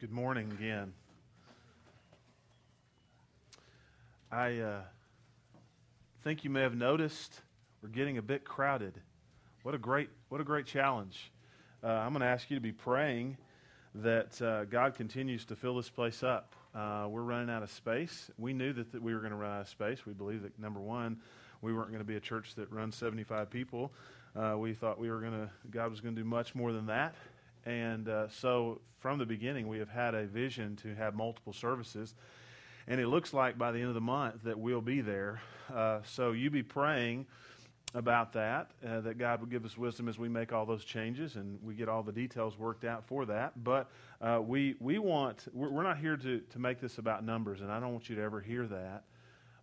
Good morning again. I uh, think you may have noticed we're getting a bit crowded. What a great, what a great challenge. Uh, I'm going to ask you to be praying that uh, God continues to fill this place up. Uh, we're running out of space. We knew that, that we were going to run out of space. We believe that, number one, we weren't going to be a church that runs 75 people. Uh, we thought we were going to, God was going to do much more than that. And uh, so from the beginning, we have had a vision to have multiple services. And it looks like by the end of the month that we'll be there. Uh, so you be praying about that, uh, that God will give us wisdom as we make all those changes and we get all the details worked out for that. But uh, we, we want, we're, we're not here to, to make this about numbers, and I don't want you to ever hear that.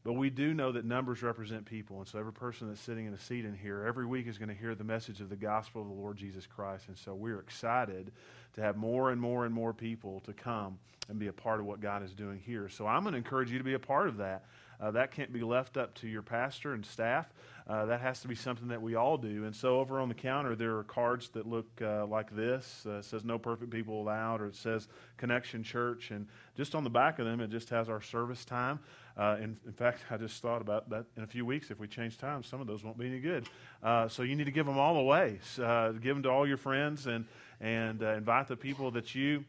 But we do know that numbers represent people. And so every person that's sitting in a seat in here every week is going to hear the message of the gospel of the Lord Jesus Christ. And so we're excited to have more and more and more people to come and be a part of what God is doing here. So I'm going to encourage you to be a part of that. Uh, that can't be left up to your pastor and staff. Uh, that has to be something that we all do. And so over on the counter, there are cards that look uh, like this. Uh, it says "No perfect people allowed," or it says "Connection Church," and just on the back of them, it just has our service time. Uh, in, in, fact, I just thought about that in a few weeks. If we change times, some of those won't be any good. Uh, so you need to give them all away. Uh, give them to all your friends and and uh, invite the people that you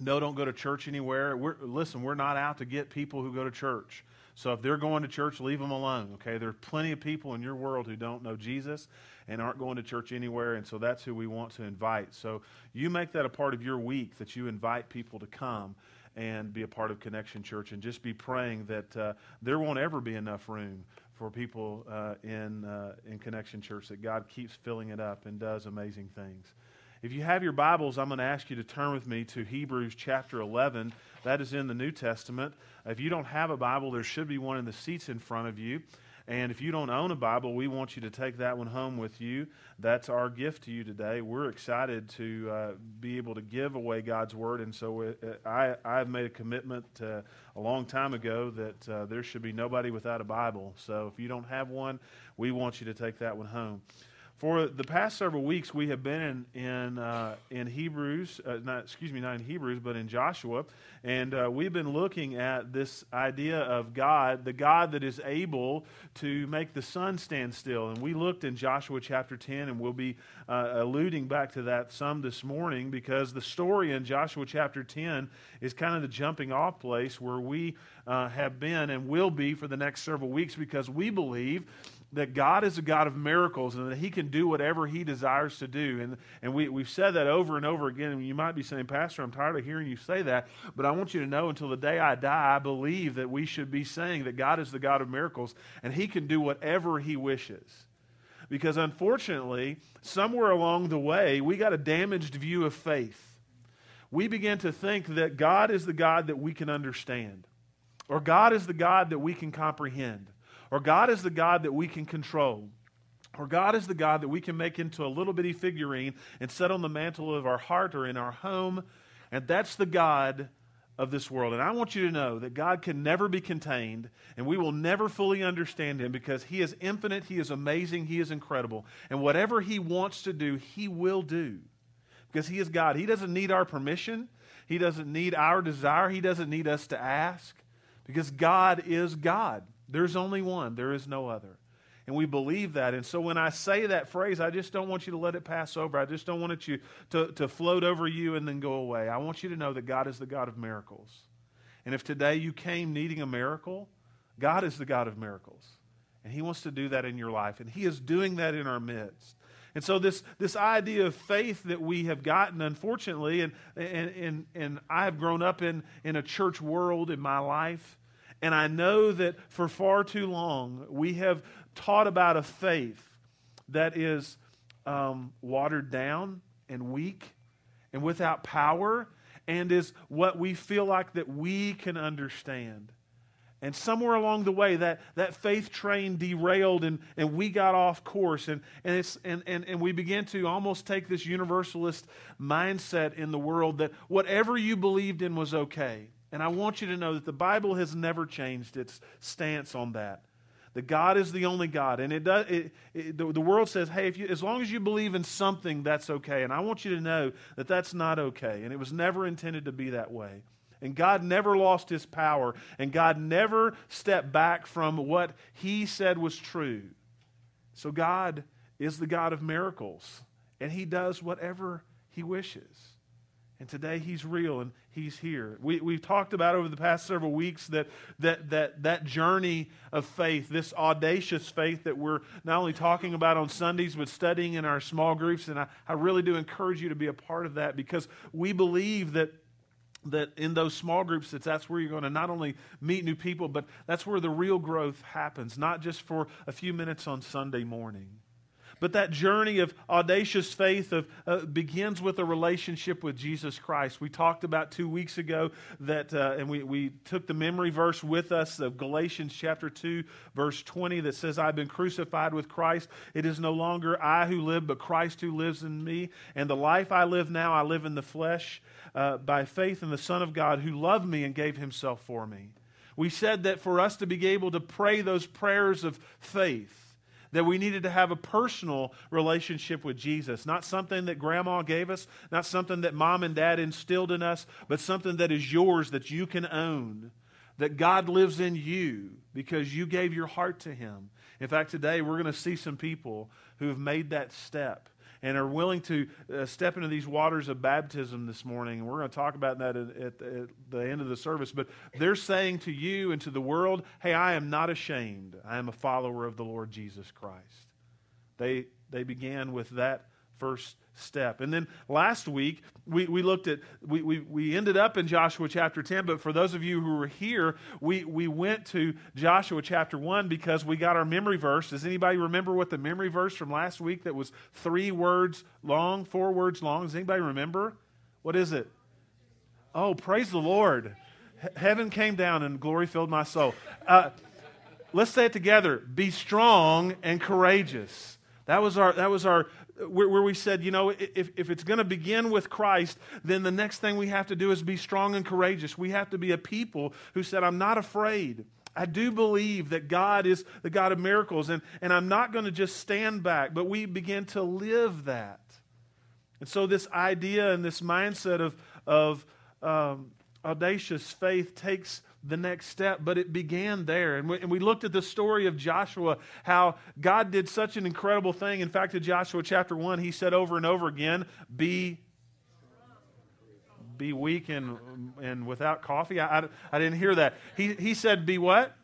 know don't go to church anywhere. We're, listen, we're not out to get people who go to church. So if they're going to church, leave them alone. Okay, there are plenty of people in your world who don't know Jesus and aren't going to church anywhere, and so that's who we want to invite. So you make that a part of your week that you invite people to come and be a part of Connection Church and just be praying that uh, there won't ever be enough room for people uh, in, uh, in Connection Church, that God keeps filling it up and does amazing things. If you have your Bibles, I'm going to ask you to turn with me to Hebrews chapter 11. That is in the New Testament. If you don't have a Bible, there should be one in the seats in front of you. And if you don't own a Bible, we want you to take that one home with you. That's our gift to you today. We're excited to uh, be able to give away God's Word. And so uh, I, I've made a commitment uh, a long time ago that uh, there should be nobody without a Bible. So if you don't have one, we want you to take that one home. For the past several weeks, we have been in in, uh, in Hebrews, uh, not excuse me, not in Hebrews, but in Joshua, and uh, we've been looking at this idea of God, the God that is able to make the sun stand still. And we looked in Joshua chapter ten, and we'll be uh, alluding back to that some this morning because the story in Joshua chapter ten is kind of the jumping off place where we uh, have been and will be for the next several weeks because we believe that God is a God of miracles and that He can do whatever He desires to do. And, and we, we've said that over and over again. And you might be saying, Pastor, I'm tired of hearing you say that. But I want you to know until the day I die, I believe that we should be saying that God is the God of miracles and He can do whatever He wishes. Because unfortunately, somewhere along the way, we got a damaged view of faith. We began to think that God is the God that we can understand, or God is the God that we can comprehend. Or God is the God that we can control. Or God is the God that we can make into a little bitty figurine and set on the mantle of our heart or in our home. And that's the God of this world. And I want you to know that God can never be contained, and we will never fully understand Him because He is infinite, He is amazing, He is incredible. And whatever He wants to do, He will do because He is God. He doesn't need our permission, He doesn't need our desire, He doesn't need us to ask because God is God. There's only one, there is no other. And we believe that. And so when I say that phrase, I just don't want you to let it pass over. I just don't want it to, to, to float over you and then go away. I want you to know that God is the God of miracles. And if today you came needing a miracle, God is the God of miracles. And He wants to do that in your life. And He is doing that in our midst. And so this, this idea of faith that we have gotten, unfortunately, and, and, and, and I have grown up in, in a church world in my life, and I know that for far too long we have taught about a faith that is um, watered down and weak and without power and is what we feel like that we can understand. And somewhere along the way, that, that faith train derailed and, and we got off course. And, and, it's, and, and, and we began to almost take this universalist mindset in the world that whatever you believed in was okay. And I want you to know that the Bible has never changed its stance on that. that God is the only God. And it does, it, it, the, the world says, hey, if you, as long as you believe in something, that's okay. And I want you to know that that's not okay. And it was never intended to be that way. And God never lost his power. And God never stepped back from what he said was true. So God is the God of miracles. And he does whatever he wishes. And today he's real and he's here. We, we've talked about over the past several weeks that, that, that that journey of faith, this audacious faith that we're not only talking about on Sundays, but studying in our small groups. And I, I really do encourage you to be a part of that because we believe that that in those small groups that that's where you're going to not only meet new people but that's where the real growth happens not just for a few minutes on sunday morning but that journey of audacious faith of, uh, begins with a relationship with Jesus Christ. We talked about two weeks ago that, uh, and we, we took the memory verse with us of Galatians chapter 2, verse 20, that says, I've been crucified with Christ. It is no longer I who live, but Christ who lives in me. And the life I live now, I live in the flesh uh, by faith in the Son of God who loved me and gave himself for me. We said that for us to be able to pray those prayers of faith, that we needed to have a personal relationship with Jesus. Not something that grandma gave us, not something that mom and dad instilled in us, but something that is yours that you can own. That God lives in you because you gave your heart to Him. In fact, today we're going to see some people who have made that step and are willing to uh, step into these waters of baptism this morning. And we're going to talk about that at, at, at, the end of the service. But they're saying to you and to the world, hey, I am not ashamed. I am a follower of the Lord Jesus Christ. They, they began with that first step. And then last week, we, we looked at, we, we, we ended up in Joshua chapter 10, but for those of you who were here, we, we went to Joshua chapter 1 because we got our memory verse. Does anybody remember what the memory verse from last week that was three words long, four words long? Does anybody remember? What is it? Oh, praise the Lord. heaven came down and glory filled my soul. Uh, let's say it together be strong and courageous. That was our, that was our where, where we said, you know, if, if it's going to begin with Christ, then the next thing we have to do is be strong and courageous. We have to be a people who said, I'm not afraid. I do believe that God is the God of miracles, and, and I'm not going to just stand back, but we begin to live that. And so, this idea and this mindset of, of um, audacious faith takes the next step, but it began there. And we, and we, looked at the story of Joshua, how God did such an incredible thing. In fact, in Joshua chapter 1, he said over and over again, Be, be weak and, and without coffee. I, I, I didn't hear that. He, he said, Be what?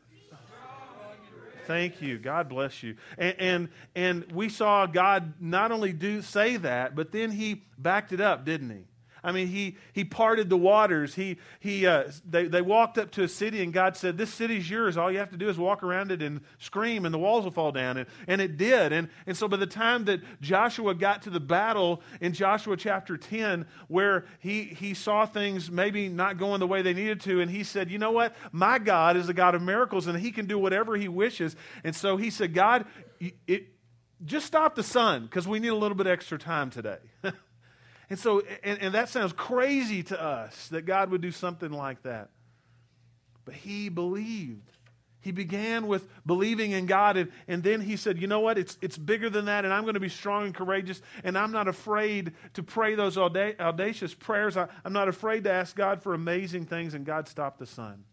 Thank you. God bless you. And, and, and we saw God not only do say that, but then he backed it up, didn't he? I mean, he, he parted the waters. He, he, uh, they, they walked up to a city, and God said, This city's yours. All you have to do is walk around it and scream, and the walls will fall down. And, and it did. And, and so by the time that Joshua got to the battle in Joshua chapter 10, where he, he saw things maybe not going the way they needed to, and he said, You know what? My God is a God of miracles, and he can do whatever he wishes. And so he said, God, it, just stop the sun because we need a little bit extra time today. And so, and, and that sounds crazy to us that God would do something like that. But he believed. He began with believing in God, and, and then he said, You know what? It's, it's bigger than that, and I'm going to be strong and courageous, and I'm not afraid to pray those auda- audacious prayers. I, I'm not afraid to ask God for amazing things, and God stopped the sun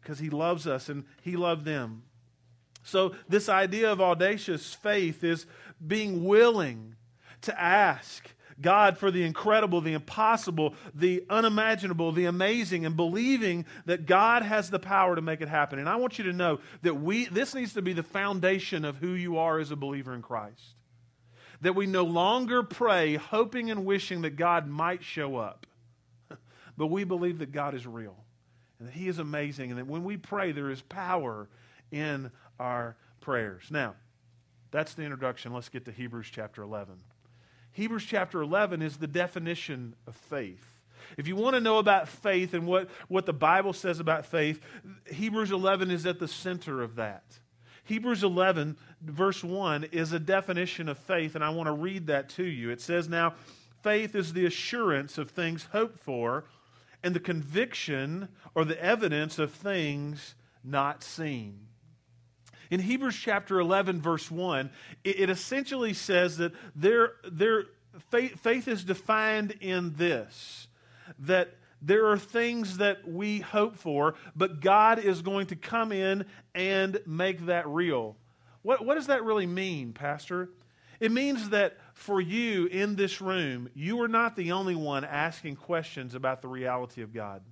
because he loves us and he loved them. So, this idea of audacious faith is being willing to ask God for the incredible, the impossible, the unimaginable, the amazing, and believing that God has the power to make it happen. And I want you to know that we, this needs to be the foundation of who you are as a believer in Christ. That we no longer pray hoping and wishing that God might show up, but we believe that God is real and that He is amazing, and that when we pray, there is power in our prayers. Now, that's the introduction. Let's get to Hebrews chapter 11. Hebrews chapter 11 is the definition of faith. If you want to know about faith and what, what the Bible says about faith, Hebrews 11 is at the center of that. Hebrews 11, verse 1, is a definition of faith, and I want to read that to you. It says, Now, faith is the assurance of things hoped for and the conviction or the evidence of things not seen. In Hebrews chapter 11, verse 1, it, it essentially says that their, their faith, faith is defined in this that there are things that we hope for, but God is going to come in and make that real. What, what does that really mean, Pastor? It means that for you in this room, you are not the only one asking questions about the reality of God.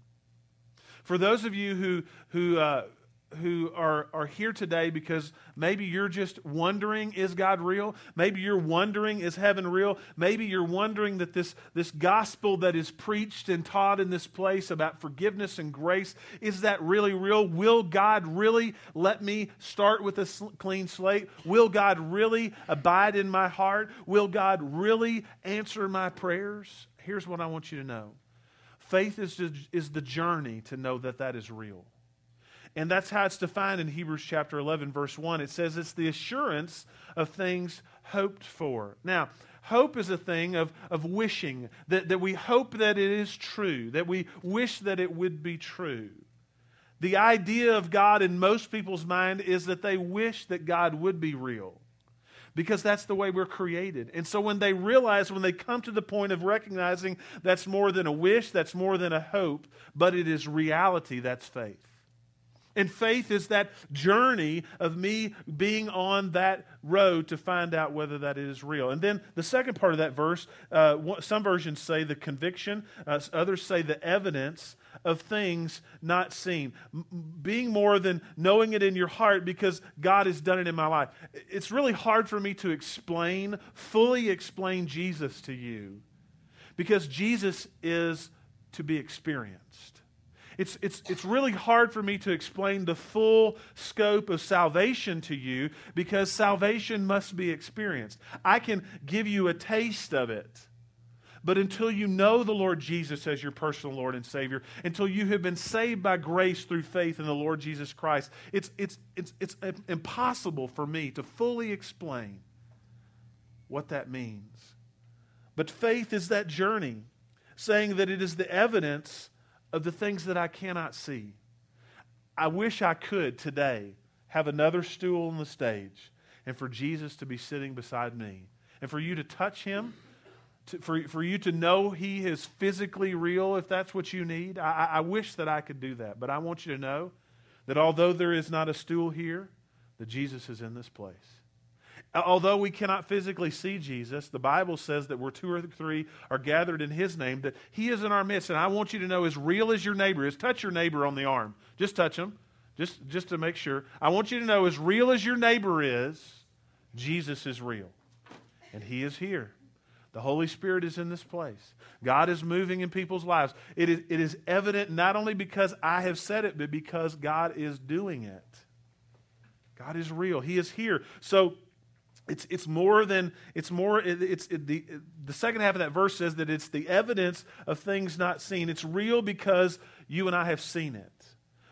For those of you who, who, uh, who are, are here today because maybe you're just wondering, is God real? Maybe you're wondering, is heaven real? Maybe you're wondering that this, this gospel that is preached and taught in this place about forgiveness and grace, is that really real? Will God really let me start with a clean slate? Will God really abide in my heart? Will God really answer my prayers? Here's what I want you to know faith is, is the journey to know that that is real. And that's how it's defined in Hebrews chapter 11, verse 1. It says it's the assurance of things hoped for. Now, hope is a thing of, of wishing, that, that we hope that it is true, that we wish that it would be true. The idea of God in most people's mind is that they wish that God would be real because that's the way we're created. And so when they realize, when they come to the point of recognizing that's more than a wish, that's more than a hope, but it is reality, that's faith. And faith is that journey of me being on that road to find out whether that is real. And then the second part of that verse, uh, some versions say the conviction, uh, others say the evidence of things not seen. Being more than knowing it in your heart because God has done it in my life. It's really hard for me to explain, fully explain Jesus to you because Jesus is to be experienced. It's, it's, it's really hard for me to explain the full scope of salvation to you because salvation must be experienced. I can give you a taste of it. But until you know the Lord Jesus as your personal Lord and Savior, until you have been saved by grace through faith in the Lord Jesus Christ, it's, it's, it's, it's impossible for me to fully explain what that means. But faith is that journey, saying that it is the evidence of the things that I cannot see. I wish I could today have another stool on the stage and for Jesus to be sitting beside me and for you to touch him, to, for, for you to know he is physically real if that's what you need. I, I wish that I could do that, but I want you to know that although there is not a stool here, that Jesus is in this place. Uh, although we cannot physically see Jesus, the Bible says that where two or three are gathered in his name, that he is in our midst. And I want you to know, as real as your neighbor is, touch your neighbor on the arm. Just touch him, just, just to make sure. I want you to know, as real as your neighbor is, Jesus is real. And he is here. The Holy Spirit is in this place. God is moving in people's lives. It is, it is evident not only because I have said it, but because God is doing it. God is real. He is here. So it's, it's more than, it's more, it's it, the, the second half of that verse says that it's the evidence of things not seen. It's real because you and I have seen it.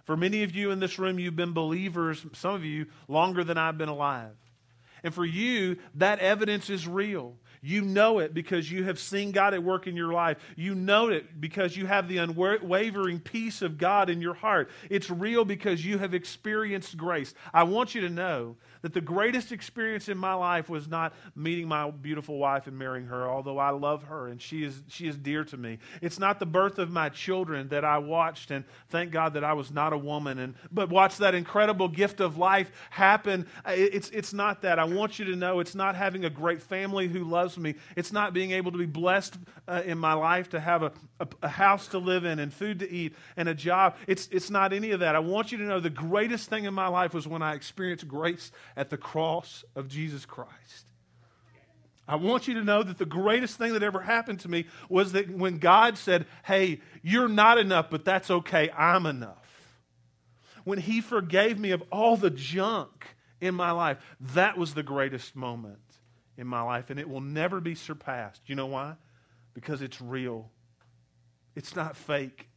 For many of you in this room, you've been believers, some of you, longer than I've been alive. And for you, that evidence is real. You know it because you have seen God at work in your life. You know it because you have the unwavering peace of God in your heart. It's real because you have experienced grace. I want you to know that the greatest experience in my life was not meeting my beautiful wife and marrying her, although I love her and she is, she is dear to me. It's not the birth of my children that I watched and thank God that I was not a woman, and, but watch that incredible gift of life happen. It's, it's not that. I want you to know it's not having a great family who loves me. It's not being able to be blessed uh, in my life to have a, a, a house to live in and food to eat and a job. It's, it's not any of that. I want you to know the greatest thing in my life was when I experienced grace at the cross of Jesus Christ. I want you to know that the greatest thing that ever happened to me was that when God said, Hey, you're not enough, but that's okay, I'm enough. When He forgave me of all the junk in my life, that was the greatest moment in my life, and it will never be surpassed. You know why? Because it's real, it's not fake.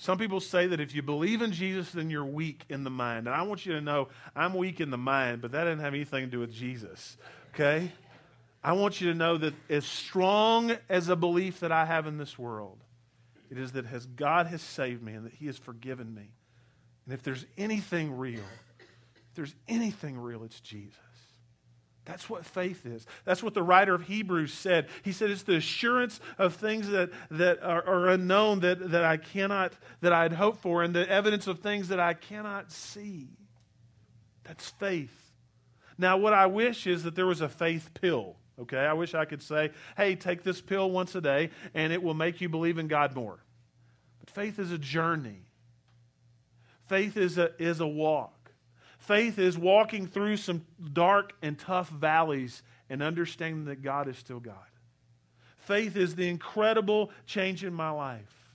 Some people say that if you believe in Jesus, then you're weak in the mind. And I want you to know I'm weak in the mind, but that doesn't have anything to do with Jesus. Okay? I want you to know that as strong as a belief that I have in this world, it is that has God has saved me and that He has forgiven me. And if there's anything real, If there's anything real, it's Jesus. That's what faith is. That's what the writer of Hebrews said. He said it's the assurance of things that, that are, are unknown that, that I cannot, that I'd hope for, and the evidence of things that I cannot see. That's faith. Now, what I wish is that there was a faith pill. Okay, I wish I could say, hey, take this pill once a day and it will make you believe in God more. But faith is a journey, faith is a, is a walk. Faith is walking through some dark and tough valleys and understanding that God is still God. Faith is the incredible change in my life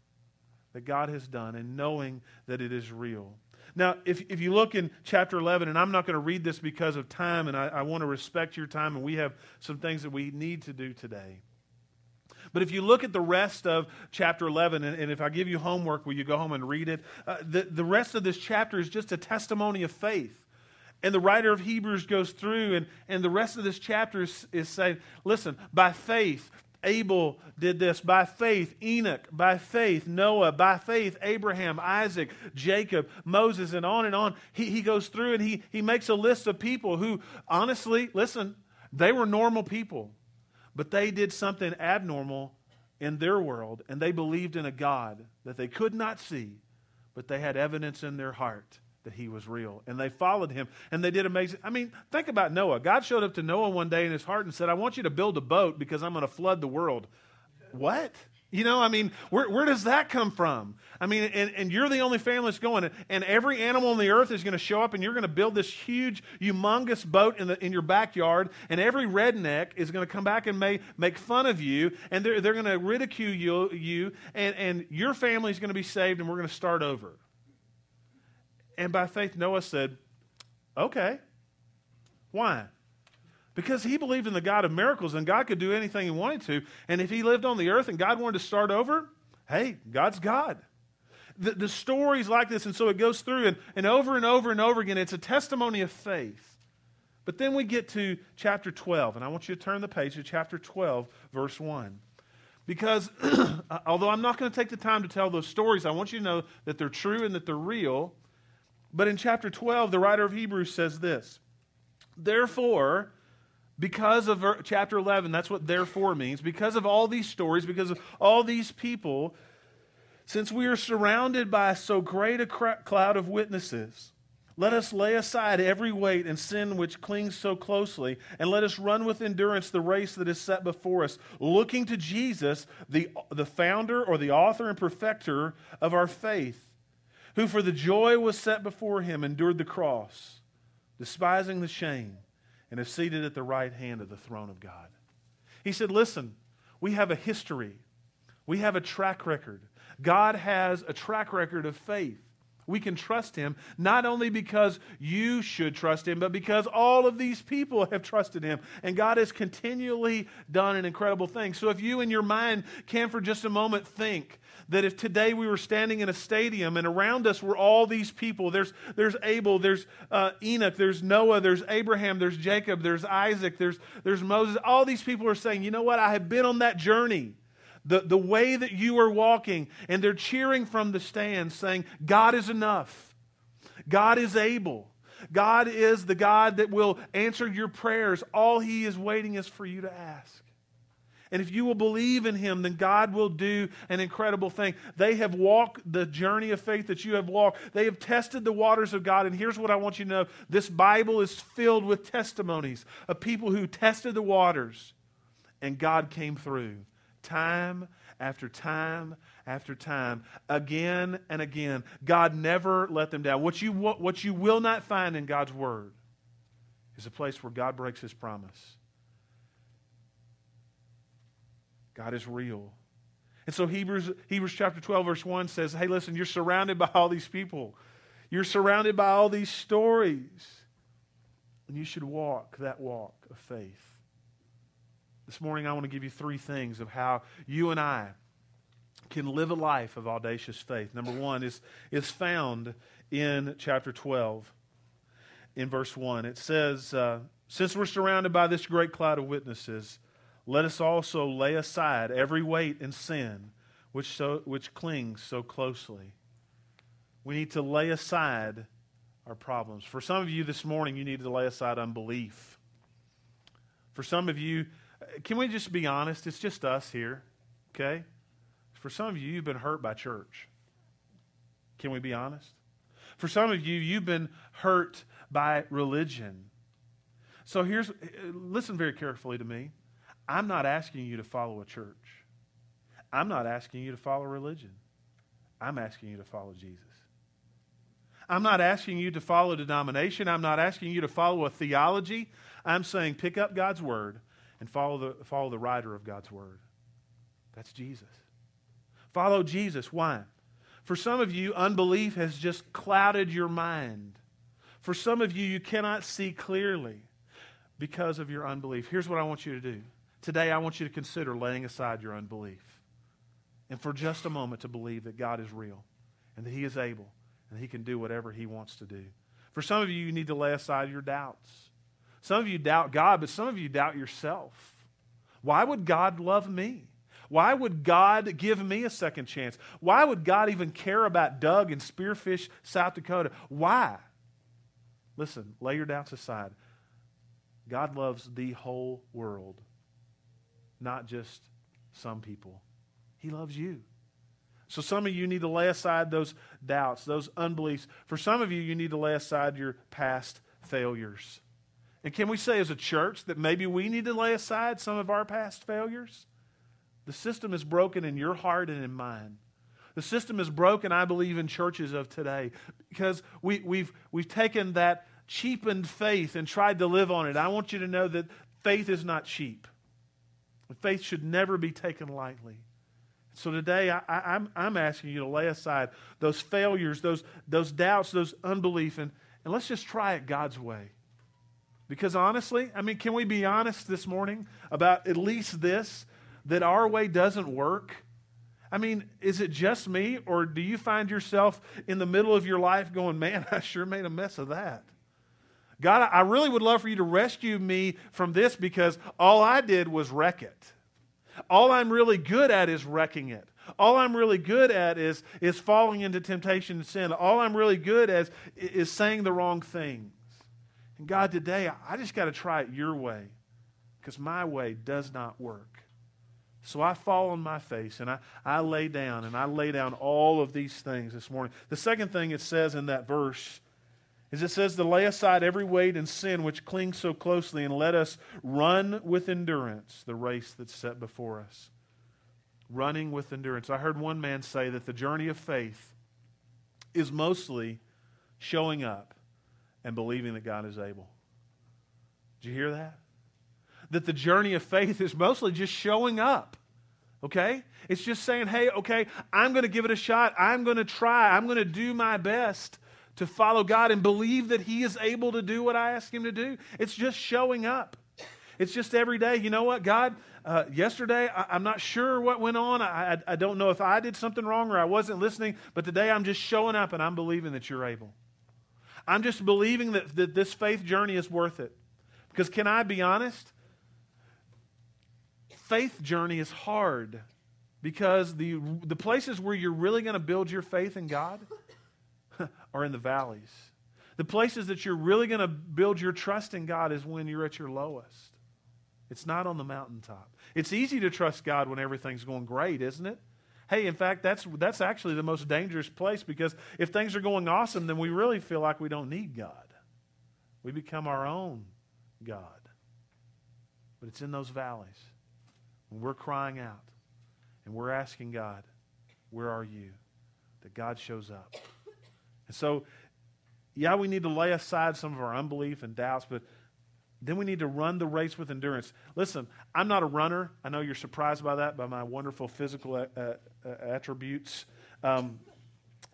that God has done and knowing that it is real. Now, if, if you look in chapter 11, and I'm not going to read this because of time, and I, I want to respect your time, and we have some things that we need to do today. But if you look at the rest of chapter 11, and, and if I give you homework, will you go home and read it? Uh, the, the rest of this chapter is just a testimony of faith. And the writer of Hebrews goes through, and, and the rest of this chapter is, is saying, listen, by faith, Abel did this by faith, Enoch by faith, Noah by faith, Abraham, Isaac, Jacob, Moses, and on and on. He, he goes through and he, he makes a list of people who, honestly, listen, they were normal people, but they did something abnormal in their world, and they believed in a God that they could not see, but they had evidence in their heart that he was real. And they followed him and they did amazing. I mean, think about Noah. God showed up to Noah one day in his heart and said, I want you to build a boat because I'm going to flood the world. What? You know, I mean, where, where does that come from? I mean, and, and you're the only family that's going, and every animal on the earth is going to show up, and you're going to build this huge, humongous boat in, the, in your backyard, and every redneck is going to come back and may, make fun of you, and they're, they're going to ridicule you, you and, and your family's going to be saved, and we're going to start over. And by faith, Noah said, Okay. Why? Because he believed in the God of miracles and God could do anything he wanted to. And if he lived on the earth and God wanted to start over, hey, God's God. The, the stories like this, and so it goes through and, and over and over and over again. It's a testimony of faith. But then we get to chapter 12, and I want you to turn the page to chapter 12, verse 1. Because uh, although I'm not going to take the time to tell those stories, I want you to know that they're true and that they're real. But in chapter 12, the writer of Hebrews says this Therefore, because of chapter 11, that's what therefore means, because of all these stories, because of all these people, since we are surrounded by so great a cloud of witnesses, let us lay aside every weight and sin which clings so closely, and let us run with endurance the race that is set before us, looking to Jesus, the, the founder or the author and perfecter of our faith who for the joy was set before him endured the cross, despising the shame, and is seated at the right hand of the throne of God. He said, Listen, we have a history, we have a track record. God has a track record of faith. We can trust him not only because you should trust him, but because all of these people have trusted him. And God has continually done an incredible thing. So if you in your mind can for just a moment think that if today we were standing in a stadium and around us were all these people there's, there's Abel, there's uh, Enoch, there's Noah, there's Abraham, there's Jacob, there's Isaac, there's, there's Moses. All these people are saying, you know what? I have been on that journey. The, the way that you are walking, and they're cheering from the stands saying, God is enough. God is able. God is the God that will answer your prayers. All He is waiting is for you to ask. And if you will believe in him, then God will do an incredible thing. They have walked the journey of faith that you have walked. They have tested the waters of God. And here's what I want you to know this Bible is filled with testimonies of people who tested the waters, and God came through time after time after time, again and again. God never let them down. What you, what you will not find in God's Word is a place where God breaks His promise. God is real. And so Hebrews, Hebrews chapter 12, verse 1 says, Hey, listen, you're surrounded by all these people. You're surrounded by all these stories. And you should walk that walk of faith. This morning, I want to give you three things of how you and I can live a life of audacious faith. Number one is, is found in chapter 12, in verse 1. It says, uh, Since we're surrounded by this great cloud of witnesses, let us also lay aside every weight and sin which, so, which clings so closely. We need to lay aside our problems. For some of you this morning, you need to lay aside unbelief. For some of you, can we just be honest? It's just us here, okay? For some of you, you've been hurt by church. Can we be honest? For some of you, you've been hurt by religion. So here's, listen very carefully to me. I'm not asking you to follow a church. I'm not asking you to follow religion. I'm asking you to follow Jesus. I'm not asking you to follow denomination. I'm not asking you to follow a theology. I'm saying pick up God's word and follow the, follow the writer of God's word. That's Jesus. Follow Jesus. Why? For some of you, unbelief has just clouded your mind. For some of you, you cannot see clearly because of your unbelief. Here's what I want you to do. Today, I want you to consider laying aside your unbelief. And for just a moment, to believe that God is real and that He is able and He can do whatever He wants to do. For some of you, you need to lay aside your doubts. Some of you doubt God, but some of you doubt yourself. Why would God love me? Why would God give me a second chance? Why would God even care about Doug in Spearfish, South Dakota? Why? Listen, lay your doubts aside. God loves the whole world, not just some people. He loves you. So some of you need to lay aside those doubts, those unbeliefs. For some of you, you need to lay aside your past failures. And can we say as a church that maybe we need to lay aside some of our past failures? The system is broken in your heart and in mine. The system is broken, I believe, in churches of today because we, we've, we've taken that cheapened faith and tried to live on it. I want you to know that faith is not cheap. Faith should never be taken lightly. So today, I, am I'm, I'm asking you to lay aside those failures, those, those doubts, those unbelief, and, and let's just try it God's way. Because honestly, I mean, can we be honest this morning about at least this, that our way doesn't work? I mean, is it just me, or do you find yourself in the middle of your life going, man, I sure made a mess of that? God, I really would love for you to rescue me from this because all I did was wreck it. All I'm really good at is wrecking it. All I'm really good at is, is falling into temptation and sin. All I'm really good at is, is saying the wrong things. And God, today, I just got to try it your way because my way does not work. So I fall on my face and I, I lay down and I lay down all of these things this morning. The second thing it says in that verse is it says to lay aside every weight and sin which clings so closely and let us run with endurance the race that's set before us. Running with endurance. I heard one man say that the journey of faith is mostly showing up and believing that God is able. Did you hear that? That the journey of faith is mostly just showing up. Okay? It's just saying, hey, okay, I'm going to give it a shot. I'm going to try. I'm going to do my best to follow God and believe that He is able to do what I ask Him to do. It's just showing up. It's just every day. You know what, God? Uh, yesterday, I, am not sure what went on. I, I, I don't know if I did something wrong or I wasn't listening, but today I'm just showing up and I'm believing that you're able. I'm just believing that, that this faith journey is worth it. Because, can I be honest? Faith journey is hard because the, the places where you're really going to build your faith in God are in the valleys. The places that you're really going to build your trust in God is when you're at your lowest. It's not on the mountaintop. It's easy to trust God when everything's going great, isn't it? Hey, in fact, that's, that's actually the most dangerous place because if things are going awesome, then we really feel like we don't need God. We become our own God. But it's in those valleys when we're crying out and we're asking God, Where are you? that God shows up. And so, yeah, we need to lay aside some of our unbelief and doubts, but then we need to run the race with endurance. Listen, I'm not a runner. I know you're surprised by that, by my wonderful physical uh, uh, attributes. Um,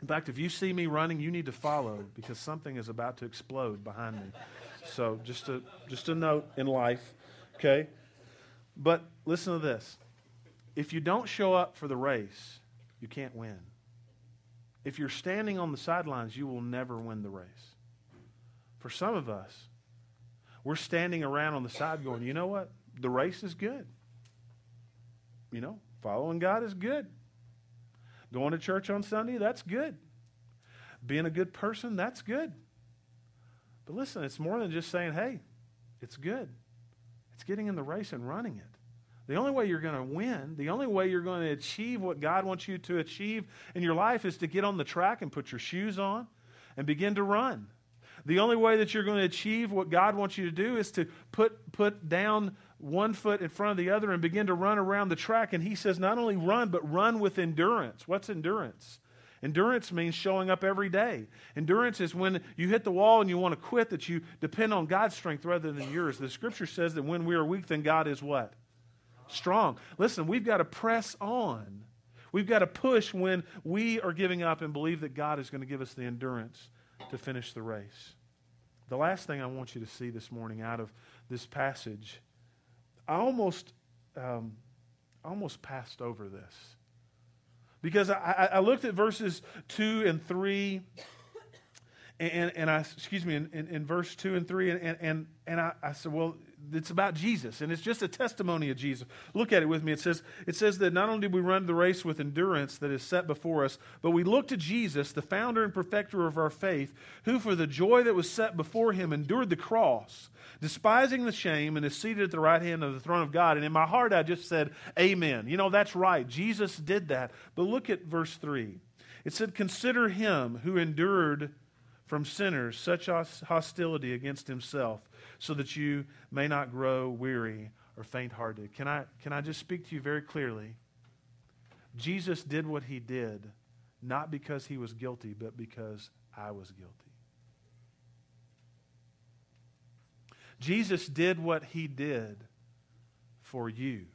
in fact, if you see me running, you need to follow because something is about to explode behind me. So, just a, just a note in life, okay? But listen to this if you don't show up for the race, you can't win. If you're standing on the sidelines, you will never win the race. For some of us, we're standing around on the side going, you know what? The race is good. You know, following God is good. Going to church on Sunday, that's good. Being a good person, that's good. But listen, it's more than just saying, hey, it's good. It's getting in the race and running it. The only way you're going to win, the only way you're going to achieve what God wants you to achieve in your life is to get on the track and put your shoes on and begin to run. The only way that you're going to achieve what God wants you to do is to put, put down one foot in front of the other and begin to run around the track. And he says, not only run, but run with endurance. What's endurance? Endurance means showing up every day. Endurance is when you hit the wall and you want to quit, that you depend on God's strength rather than yours. The scripture says that when we are weak, then God is what? Strong. Listen, we've got to press on. We've got to push when we are giving up and believe that God is going to give us the endurance to finish the race. The last thing I want you to see this morning out of this passage, I almost, um, almost passed over this. Because I, I looked at verses 2 and 3, and, and I, excuse me, in, in, in verse 2 and 3, and, and, and I, I said, well, it's about Jesus, and it's just a testimony of Jesus. Look at it with me. It says, it says that not only did we run the race with endurance that is set before us, but we look to Jesus, the founder and perfecter of our faith, who for the joy that was set before him endured the cross, despising the shame, and is seated at the right hand of the throne of God. And in my heart, I just said, Amen. You know, that's right. Jesus did that. But look at verse 3. It said, Consider him who endured from sinners such hostility against himself so that you may not grow weary or faint hearted. Can I, can I just speak to you very clearly? Jesus did what he did not because he was guilty, but because I was guilty. Jesus did what he did for you.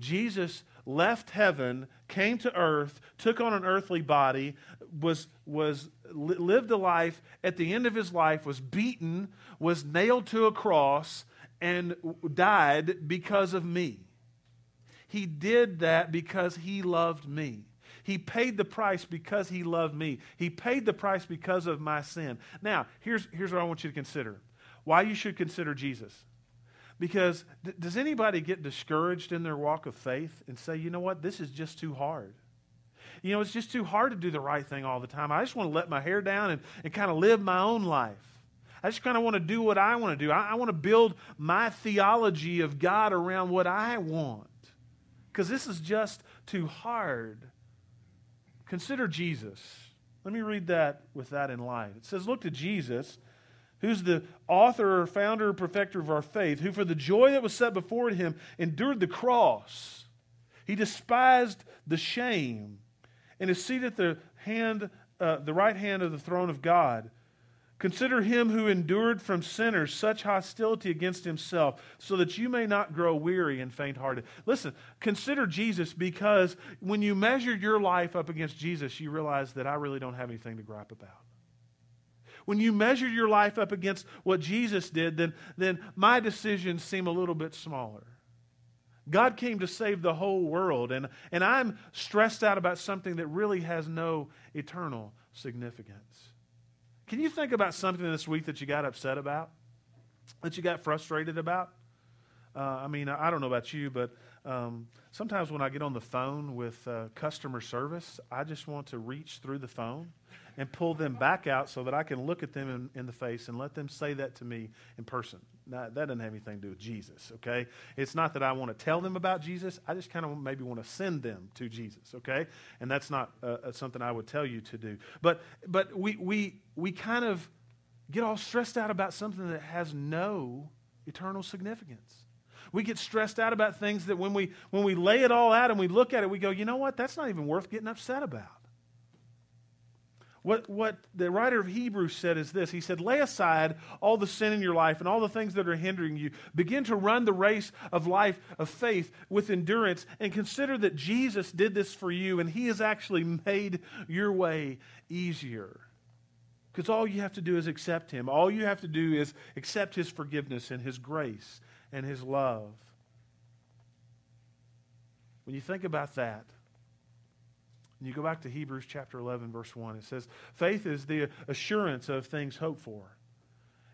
Jesus left heaven, came to earth, took on an earthly body, was, was lived a life, at the end of his life was beaten, was nailed to a cross, and died because of me. He did that because he loved me. He paid the price because he loved me. He paid the price because of my sin. Now, here's, here's what I want you to consider why you should consider Jesus. Because does anybody get discouraged in their walk of faith and say, you know what, this is just too hard? You know, it's just too hard to do the right thing all the time. I just want to let my hair down and, and kind of live my own life. I just kind of want to do what I want to do. I, I want to build my theology of God around what I want. Because this is just too hard. Consider Jesus. Let me read that with that in mind. It says, Look to Jesus who's the author or founder or perfecter of our faith, who for the joy that was set before him endured the cross. He despised the shame and is seated at the hand, uh, the right hand of the throne of God. Consider him who endured from sinners such hostility against himself, so that you may not grow weary and faint hearted. Listen, consider Jesus because when you measure your life up against Jesus, you realize that I really don't have anything to gripe about. When you measure your life up against what Jesus did, then, then my decisions seem a little bit smaller. God came to save the whole world, and, and I'm stressed out about something that really has no eternal significance. Can you think about something this week that you got upset about? That you got frustrated about? Uh, I mean, I don't know about you, but um, sometimes when I get on the phone with uh, customer service, I just want to reach through the phone and pull them back out so that I can look at them in, in the face and let them say that to me in person. Now, that doesn't have anything to do with Jesus, okay? It's not that I want to tell them about Jesus. I just kind of maybe want to send them to Jesus, okay? And that's not uh, uh, something I would tell you to do. But, but we, we, we kind of get all stressed out about something that has no eternal significance. We get stressed out about things that when we, when we lay it all out and we look at it, we go, you know what? That's not even worth getting upset about. What, what the writer of Hebrews said is this He said, Lay aside all the sin in your life and all the things that are hindering you. Begin to run the race of life of faith with endurance and consider that Jesus did this for you and He has actually made your way easier. Because all you have to do is accept Him. All you have to do is accept His forgiveness and His grace and His love. When you think about that, and you go back to Hebrews chapter 11, verse 1, it says, Faith is the assurance of things hoped for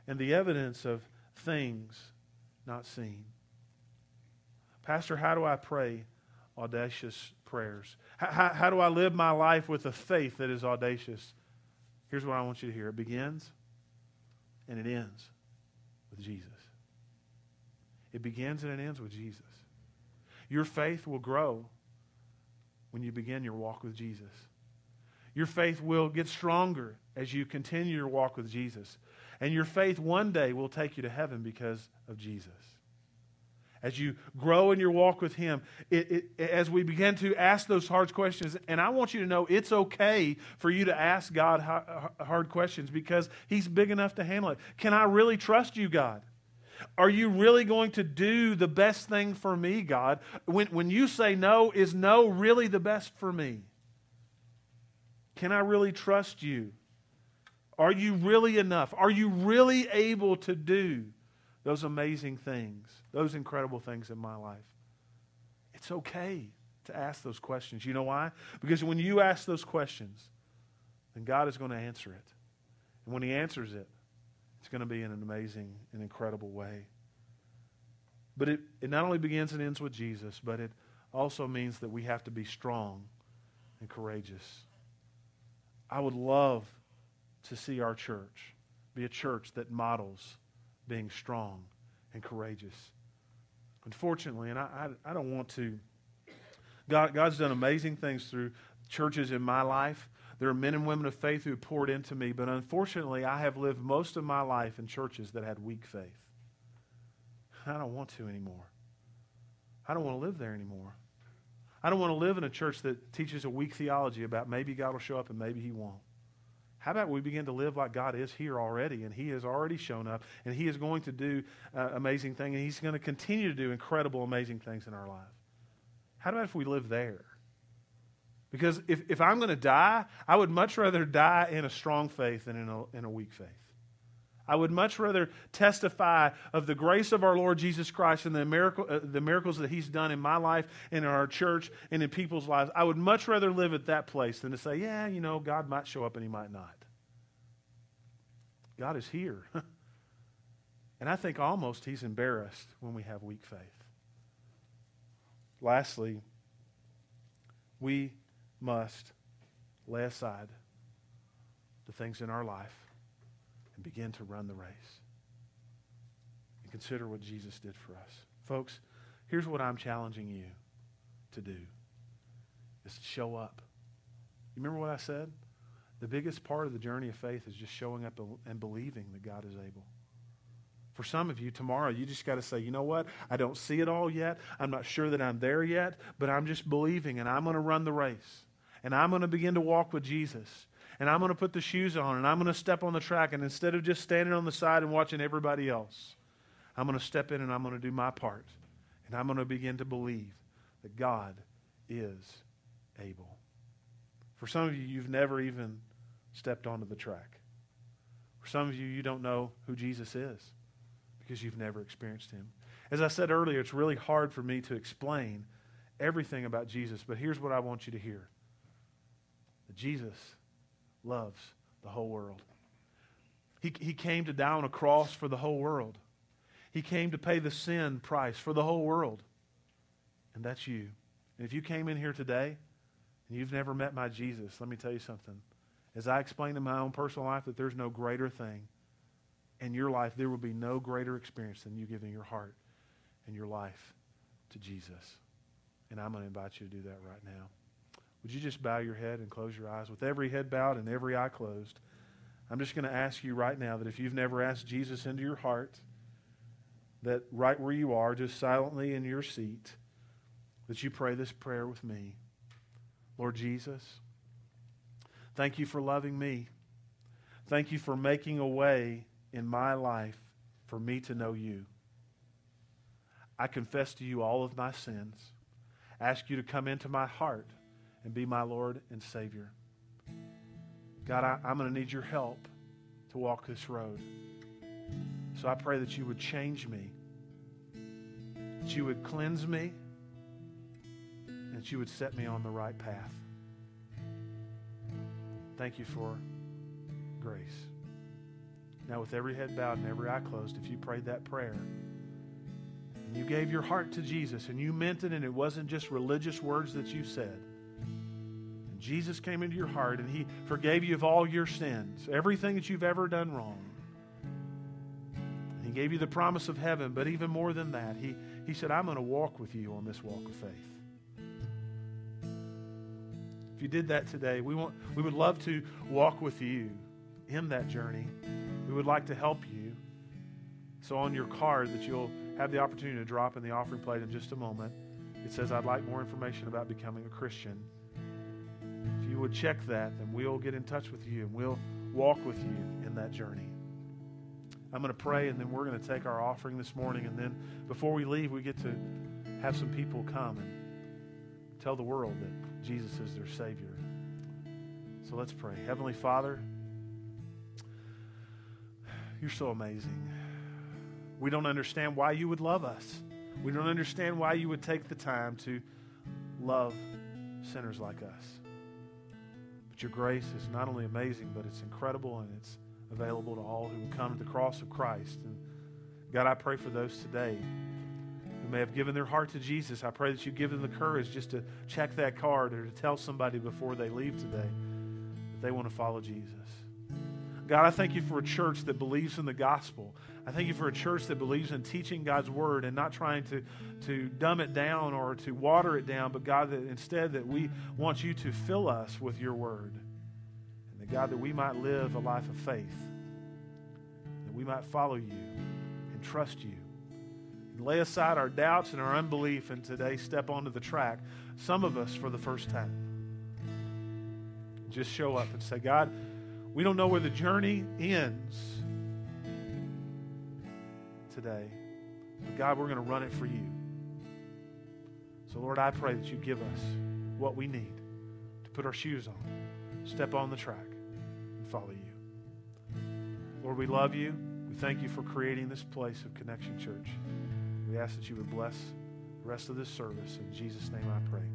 and the evidence of things not seen. Pastor, how do I pray audacious prayers? How, how, how, do I live my life with a faith that is audacious? Here's what I want you to hear it begins and it ends with Jesus. It begins and it ends with Jesus. Your faith will grow when you begin your walk with Jesus. Your faith will get stronger as you continue your walk with Jesus. And your faith one day will take you to heaven because of Jesus. As you grow in your walk with Him, it, it, as we begin to ask those hard questions, and I want you to know it's okay for you to ask God hard questions because He's big enough to handle it. Can I really trust you, God? Are you really going to do the best thing for me, God? When, when you say no, is no really the best for me? Can I really trust you? Are you really enough? Are you really able to do those amazing things, those incredible things in my life? It's okay to ask those questions. You know why? Because when you ask those questions, then God is going to answer it. And when He answers it, it's going to be in an amazing and incredible way. But it, it not only begins and ends with Jesus, but it also means that we have to be strong and courageous. I would love to see our church be a church that models being strong and courageous. Unfortunately, and I, I, I don't want to, God, God's done amazing things through churches in my life. There are men and women of faith who poured into me, but unfortunately, I have lived most of my life in churches that had weak faith. I don't want to anymore. I don't want to live there anymore. I don't want to live in a church that teaches a weak theology about maybe God will show up and maybe he won't. How about we begin to live like God is here already, and He has already shown up, and He is going to do uh, amazing things, and He's going to continue to do incredible, amazing things in our life? How about if we live there? Because if, if I'm going to die, I would much rather die in a strong faith than in a, in a weak faith. I would much rather testify of the grace of our Lord Jesus Christ and the, miracle, uh, the miracles that He's done in my life and in our church and in people's lives. I would much rather live at that place than to say, yeah, you know, God might show up and He might not. God is here. and I think almost He's embarrassed when we have weak faith. Lastly, we must lay aside the things in our life and begin to run the race. And consider what Jesus did for us. Folks, here's what I'm challenging you to do is to show up. You remember what I said? The biggest part of the journey of faith is just showing up and believing that God is able. For some of you, tomorrow, you just got to say, you know what? I don't see it all yet. I'm not sure that I'm there yet, but I'm just believing and I'm going to run the race and I'm going to begin to walk with Jesus. And I'm going to put the shoes on and I'm going to step on the track. And instead of just standing on the side and watching everybody else, I'm going to step in and I'm going to do my part. And I'm going to begin to believe that God is able. For some of you, you've never even stepped onto the track. For some of you, you don't know who Jesus is because you've never experienced him. As I said earlier, it's really hard for me to explain everything about Jesus, but here's what I want you to hear Jesus loves the whole world. He, he came to die on a cross for the whole world. He came to pay the sin price for the whole world. And that's you. And if you came in here today and you've never met my Jesus, let me tell you something. As I explained in my own personal life, that there's no greater thing in your life, there will be no greater experience than you giving your heart and your life to Jesus. And I'm going to invite you to do that right now. Would you just bow your head and close your eyes? With every head bowed and every eye closed, I'm just going to ask you right now that if you've never asked Jesus into your heart, that right where you are, just silently in your seat, that you pray this prayer with me. Lord Jesus, thank you for loving me. Thank you for making a way in my life for me to know you. I confess to you all of my sins. Ask you to come into my heart and be my Lord and Savior. God, I, am going to need your help to walk this road. So I pray that you would change me, that you would cleanse me, and that you would set me on the right path. Thank you for grace. Now, with every head bowed and every eye closed, if you prayed that prayer, and you gave your heart to Jesus and you meant it, and it wasn't just religious words that you said, Jesus came into your heart and he forgave you of all your sins, everything that you've ever done wrong. He gave you the promise of heaven, but even more than that, He, he said, I'm going to walk with you on this walk of faith. If you did that today, we, want, we would love to walk with you in that journey. We would like to help you. So, on your card that you'll have the opportunity to drop in the offering plate in just a moment, it says, I'd like more information about becoming a Christian. Would check that, then we'll get in touch with you and we'll walk with you in that journey. I'm going to pray and then we're going to take our offering this morning. And then before we leave, we get to have some people come and tell the world that Jesus is their Savior. So let's pray. Heavenly Father, you're so amazing. We don't understand why you would love us. We don't understand why you would take the time to love sinners like us. Your grace is not only amazing, but it's incredible and it's available to all who would come to the cross of Christ. And God, I pray for those today who may have given their heart to Jesus. I pray that you give them the courage just to check that card or to tell somebody before they leave today that they want to follow Jesus. God, I thank you for a church that believes in the gospel. I thank you for a church that believes in teaching God's word and not trying to, to dumb it down or to water it down, but God, that instead that we want you to fill us with your word. And that God, that we might live a life of faith, that we might follow you and trust you. And lay aside our doubts and our unbelief and today step onto the track, some of us for the first time. Just show up and say, God, we don't know where the journey ends today, but God, we're going to run it for you. So, Lord, I pray that you give us what we need to put our shoes on, step on the track, and follow you. Lord, we love you. We thank you for creating this place of Connection Church. We ask that you would bless the rest of this service. In Jesus' name I pray.